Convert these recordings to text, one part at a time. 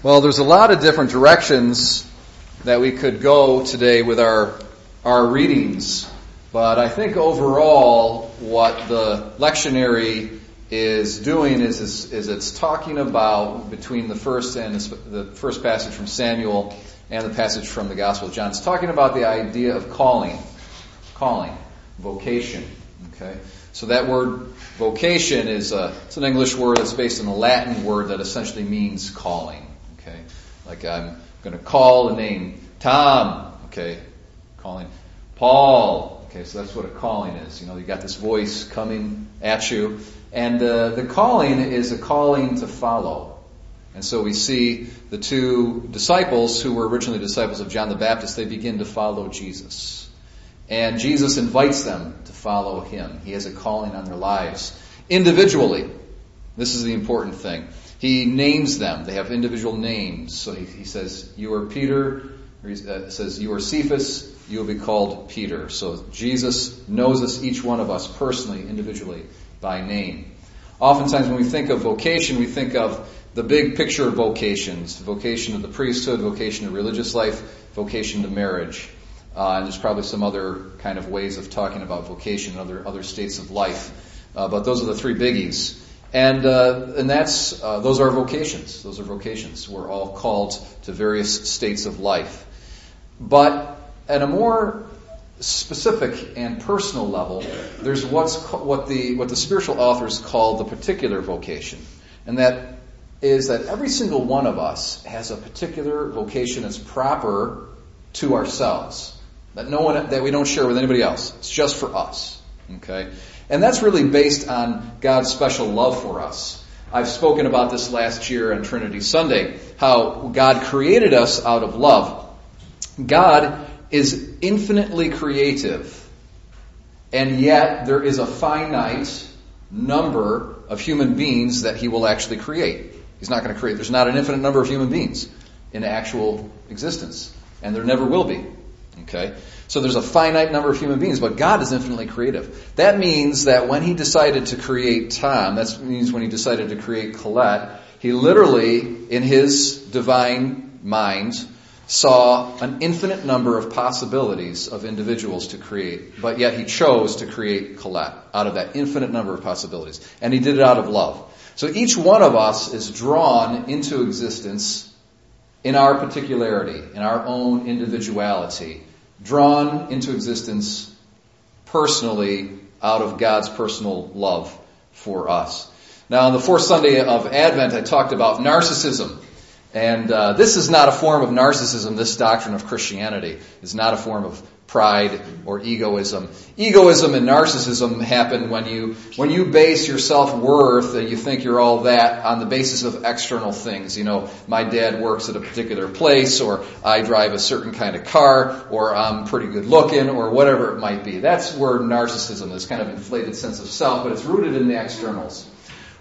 Well, there's a lot of different directions that we could go today with our our readings, but I think overall what the lectionary is doing is, is, is it's talking about between the first and the first passage from Samuel and the passage from the Gospel of John. It's talking about the idea of calling, calling, vocation. Okay, so that word vocation is a, it's an English word that's based on a Latin word that essentially means calling. Okay, like I'm going to call a name, Tom. Okay, calling Paul. Okay, so that's what a calling is. You know, you got this voice coming at you, and uh, the calling is a calling to follow. And so we see the two disciples who were originally disciples of John the Baptist, they begin to follow Jesus. And Jesus invites them to follow him. He has a calling on their lives individually. This is the important thing. He names them. They have individual names. So he, he says, You are Peter. He uh, says, You are Cephas. You will be called Peter. So Jesus knows us, each one of us, personally, individually, by name. Oftentimes, when we think of vocation, we think of the big picture of vocations vocation of the priesthood, vocation to religious life, vocation to marriage. Uh, and there's probably some other kind of ways of talking about vocation, other other states of life. Uh, but those are the three biggies. And, uh, and that's, uh, those are vocations. Those are vocations. We're all called to various states of life. But at a more specific and personal level, there's what's, what the, what the spiritual authors call the particular vocation. And that is that every single one of us has a particular vocation that's proper to ourselves. That no one, that we don't share with anybody else. It's just for us. Okay? And that's really based on God's special love for us. I've spoken about this last year on Trinity Sunday, how God created us out of love. God is infinitely creative, and yet there is a finite number of human beings that He will actually create. He's not going to create, there's not an infinite number of human beings in actual existence, and there never will be. Okay? So there's a finite number of human beings, but God is infinitely creative. That means that when He decided to create Tom, that means when He decided to create Colette, He literally, in His divine mind, saw an infinite number of possibilities of individuals to create, but yet He chose to create Colette out of that infinite number of possibilities. And He did it out of love. So each one of us is drawn into existence in our particularity, in our own individuality drawn into existence personally out of God's personal love for us. Now, on the fourth Sunday of Advent, I talked about narcissism. And uh, this is not a form of narcissism. This doctrine of Christianity is not a form of pride or egoism. Egoism and narcissism happen when you when you base your self worth and you think you're all that on the basis of external things. You know, my dad works at a particular place, or I drive a certain kind of car, or I'm pretty good looking, or whatever it might be. That's where narcissism is kind of inflated sense of self, but it's rooted in the externals.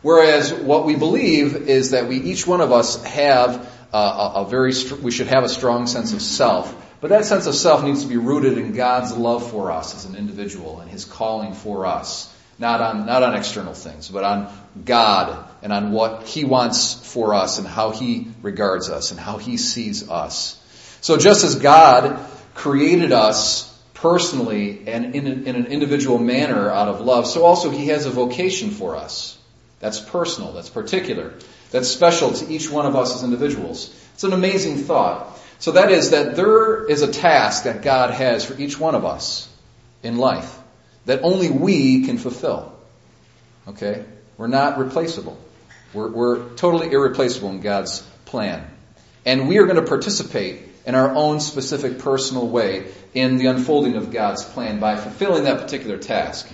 Whereas what we believe is that we each one of us have a, a very we should have a strong sense of self but that sense of self needs to be rooted in God's love for us as an individual and His calling for us. Not on, not on external things, but on God and on what He wants for us and how He regards us and how He sees us. So just as God created us personally and in, in an individual manner out of love, so also He has a vocation for us. That's personal, that's particular, that's special to each one of us as individuals. It's an amazing thought. So that is that there is a task that God has for each one of us in life that only we can fulfill. Okay? We're not replaceable. We're, we're totally irreplaceable in God's plan. And we are going to participate in our own specific personal way in the unfolding of God's plan by fulfilling that particular task.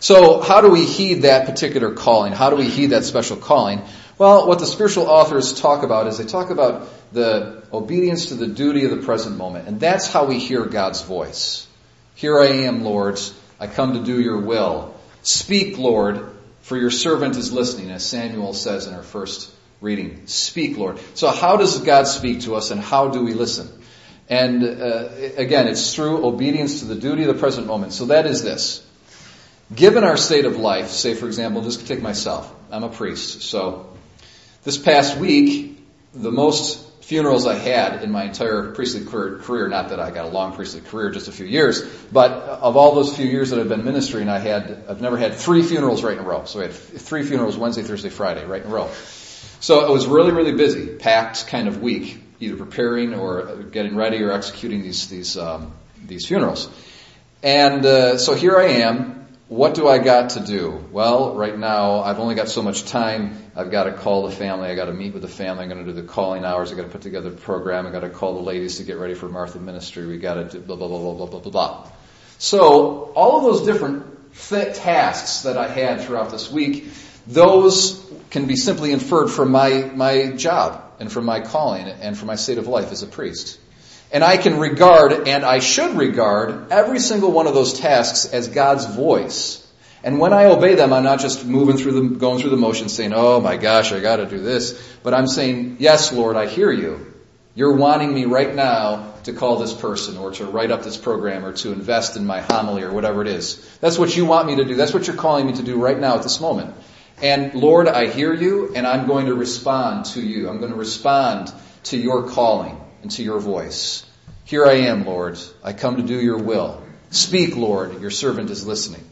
So, how do we heed that particular calling? How do we heed that special calling? Well, what the spiritual authors talk about is they talk about the obedience to the duty of the present moment. And that's how we hear God's voice. Here I am, Lord. I come to do your will. Speak, Lord, for your servant is listening, as Samuel says in our first reading. Speak, Lord. So how does God speak to us and how do we listen? And uh, again, it's through obedience to the duty of the present moment. So that is this. Given our state of life, say for example, just take myself. I'm a priest. So this past week, the most funerals I had in my entire priestly career, not that I got a long priestly career, just a few years, but of all those few years that I've been ministering, I had, I've never had three funerals right in a row. So I had three funerals Wednesday, Thursday, Friday, right in a row. So it was really, really busy, packed kind of week, either preparing or getting ready or executing these, these, um, these funerals. And, uh, so here I am, what do I got to do? Well, right now, I've only got so much time. I've got to call the family. I've got to meet with the family. I'm going to do the calling hours. I've got to put together the program. I've got to call the ladies to get ready for Martha ministry. We got to do blah, blah, blah, blah, blah, blah, blah, blah. So, all of those different tasks that I had throughout this week, those can be simply inferred from my, my job and from my calling and from my state of life as a priest. And I can regard, and I should regard, every single one of those tasks as God's voice. And when I obey them, I'm not just moving through the, going through the motions saying, oh my gosh, I gotta do this. But I'm saying, yes, Lord, I hear you. You're wanting me right now to call this person or to write up this program or to invest in my homily or whatever it is. That's what you want me to do. That's what you're calling me to do right now at this moment. And Lord, I hear you and I'm going to respond to you. I'm going to respond to your calling and to your voice. Here I am, Lord. I come to do your will. Speak, Lord. Your servant is listening.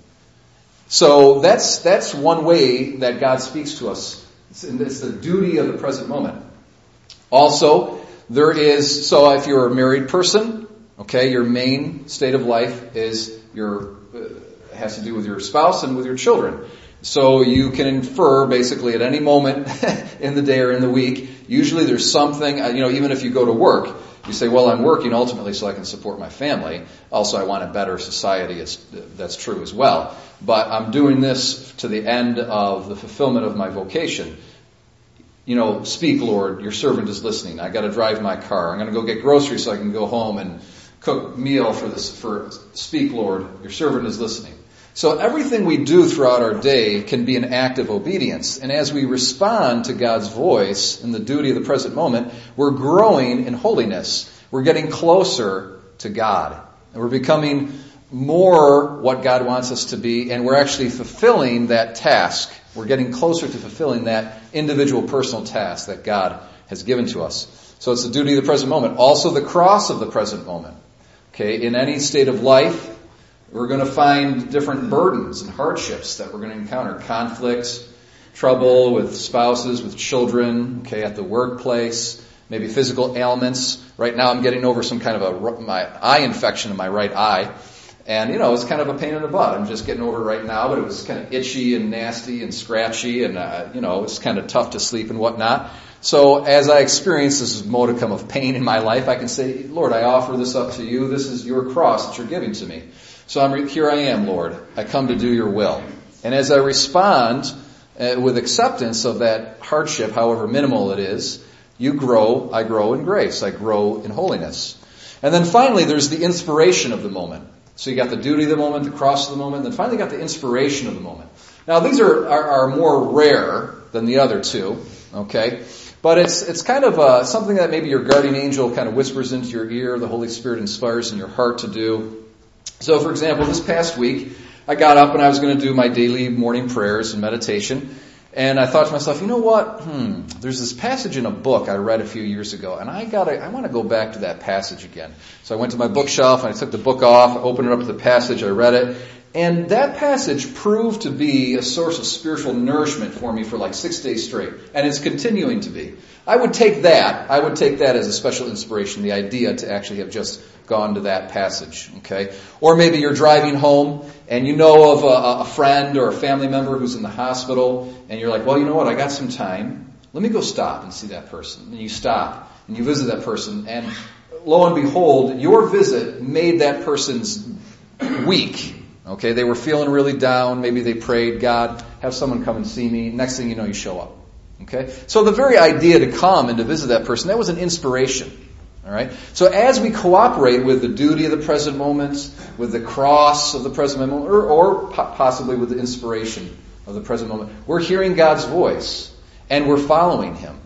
So that's, that's one way that God speaks to us. It's, it's the duty of the present moment. Also, there is, so if you're a married person, okay, your main state of life is your, uh, has to do with your spouse and with your children. So you can infer basically at any moment in the day or in the week, usually there's something, uh, you know, even if you go to work, you say, well, I'm working ultimately so I can support my family. Also, I want a better society. It's, that's true as well. But I'm doing this to the end of the fulfillment of my vocation. You know, speak, Lord, your servant is listening. I gotta drive my car. I'm gonna go get groceries so I can go home and cook meal for this, for, speak, Lord, your servant is listening. So everything we do throughout our day can be an act of obedience. And as we respond to God's voice in the duty of the present moment, we're growing in holiness. We're getting closer to God. And we're becoming more what God wants us to be, and we're actually fulfilling that task. We're getting closer to fulfilling that individual personal task that God has given to us. So it's the duty of the present moment. Also the cross of the present moment. Okay, in any state of life, we're going to find different burdens and hardships that we're going to encounter. Conflicts, trouble with spouses, with children, okay, at the workplace, maybe physical ailments. Right now I'm getting over some kind of a, my eye infection in my right eye. And, you know, it's kind of a pain in the butt. I'm just getting over it right now, but it was kind of itchy and nasty and scratchy and, uh, you know, it's kind of tough to sleep and whatnot. So as I experience this modicum of pain in my life, I can say, Lord, I offer this up to you. This is your cross that you're giving to me. So I'm, here I am, Lord. I come to do your will. And as I respond uh, with acceptance of that hardship, however minimal it is, you grow, I grow in grace. I grow in holiness. And then finally, there's the inspiration of the moment. So you got the duty of the moment, the cross of the moment, and then finally got the inspiration of the moment. Now these are, are, are more rare than the other two, okay? But it's, it's kind of uh, something that maybe your guardian angel kind of whispers into your ear, the Holy Spirit inspires in your heart to do. So for example, this past week, I got up and I was going to do my daily morning prayers and meditation. And I thought to myself, you know what? Hmm, there's this passage in a book I read a few years ago, and I gotta, I want to go back to that passage again. So I went to my bookshelf and I took the book off, opened it up to the passage, I read it, and that passage proved to be a source of spiritual nourishment for me for like six days straight, and it's continuing to be. I would take that, I would take that as a special inspiration, the idea to actually have just gone to that passage, okay? Or maybe you're driving home and you know of a, a, friend or a family member who's in the hospital and you're like, well, you know what? I got some time. Let me go stop and see that person. And you stop and you visit that person and lo and behold, your visit made that person's week. Okay, they were feeling really down. Maybe they prayed, God, have someone come and see me. Next thing you know, you show up. Okay? So the very idea to come and to visit that person, that was an inspiration. Alright? So as we cooperate with the duty of the present moment, with the cross of the present moment, or, or possibly with the inspiration of the present moment, we're hearing God's voice and we're following Him.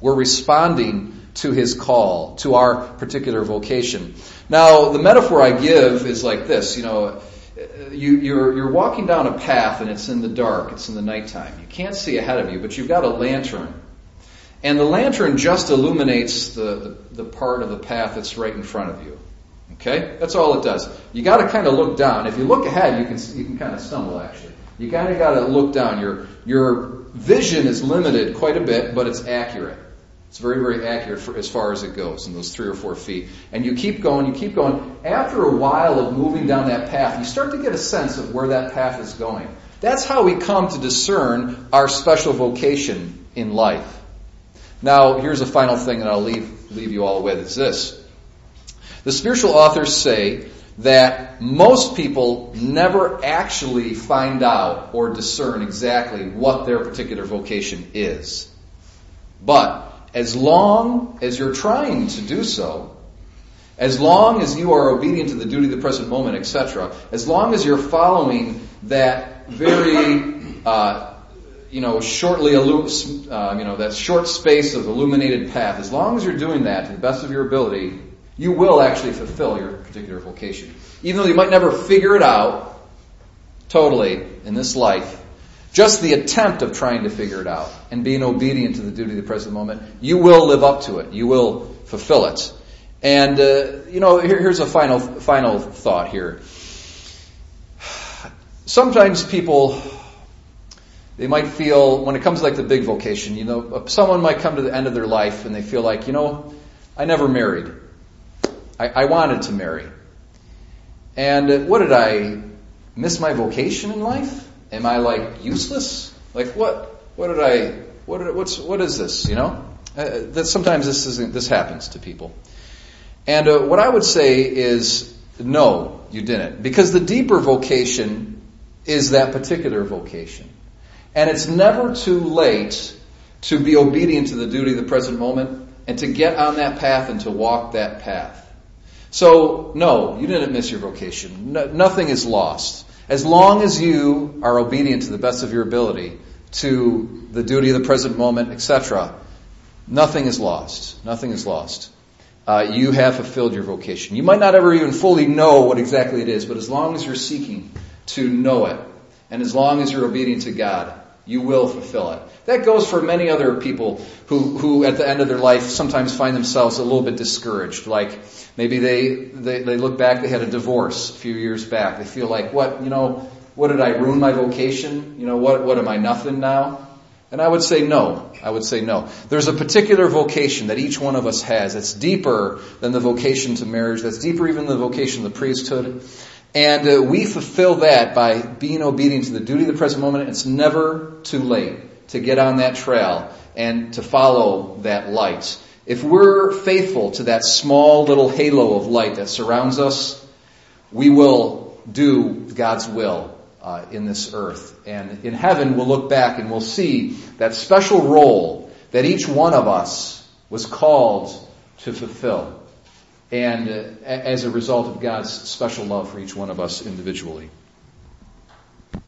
We're responding to His call, to our particular vocation. Now, the metaphor I give is like this, you know, you, you're, you're walking down a path and it's in the dark, it's in the nighttime. You can't see ahead of you, but you've got a lantern And the lantern just illuminates the, the, the part of the path that's right in front of you. Okay? That's all it does. You gotta kind of look down. If you look ahead, you can, you can kind of stumble actually. You kind of gotta look down. Your, your vision is limited quite a bit, but it's accurate. It's very, very accurate for, as far as it goes in those three or four feet. And you keep going, you keep going. After a while of moving down that path, you start to get a sense of where that path is going. That's how we come to discern our special vocation in life. Now, here's a final thing that I'll leave, leave you all with is this. The spiritual authors say that most people never actually find out or discern exactly what their particular vocation is. But as long as you're trying to do so, as long as you are obedient to the duty of the present moment, etc., as long as you're following that very, uh, you know, shortly, uh, you know, that short space of illuminated path, as long as you're doing that to the best of your ability, you will actually fulfill your particular vocation. Even though you might never figure it out totally in this life, just the attempt of trying to figure it out and being obedient to the duty of the present moment, you will live up to it. You will fulfill it. And uh, you know, here, here's a final final thought here. Sometimes people they might feel when it comes to like the big vocation, you know, someone might come to the end of their life and they feel like, you know, I never married. I, I wanted to marry. And what did I miss my vocation in life? Am I like useless? Like what? What did I? What? Did, what's? What is this? You know? Uh, that sometimes this is this happens to people. And uh, what I would say is no, you didn't, because the deeper vocation is that particular vocation, and it's never too late to be obedient to the duty of the present moment and to get on that path and to walk that path. So, no, you didn't miss your vocation. No, nothing is lost. As long as you are obedient to the best of your ability to the duty of the present moment, etc., nothing is lost. Nothing is lost. Uh, you have fulfilled your vocation. You might not ever even fully know what exactly it is, but as long as you're seeking to know it, and as long as you're obedient to God, you will fulfill it. That goes for many other people who, who at the end of their life sometimes find themselves a little bit discouraged. Like maybe they, they, they look back, they had a divorce a few years back. They feel like, what, you know, what did I ruin my vocation? You know, what, what am I nothing now? And I would say no. I would say no. There's a particular vocation that each one of us has that's deeper than the vocation to marriage, that's deeper even than the vocation of the priesthood. And uh, we fulfill that by being obedient to the duty of the present moment. It's never too late to get on that trail and to follow that light. If we're faithful to that small little halo of light that surrounds us, we will do God's will uh, in this earth. And in heaven, we'll look back and we'll see that special role that each one of us was called to fulfill and uh, as a result of God's special love for each one of us individually.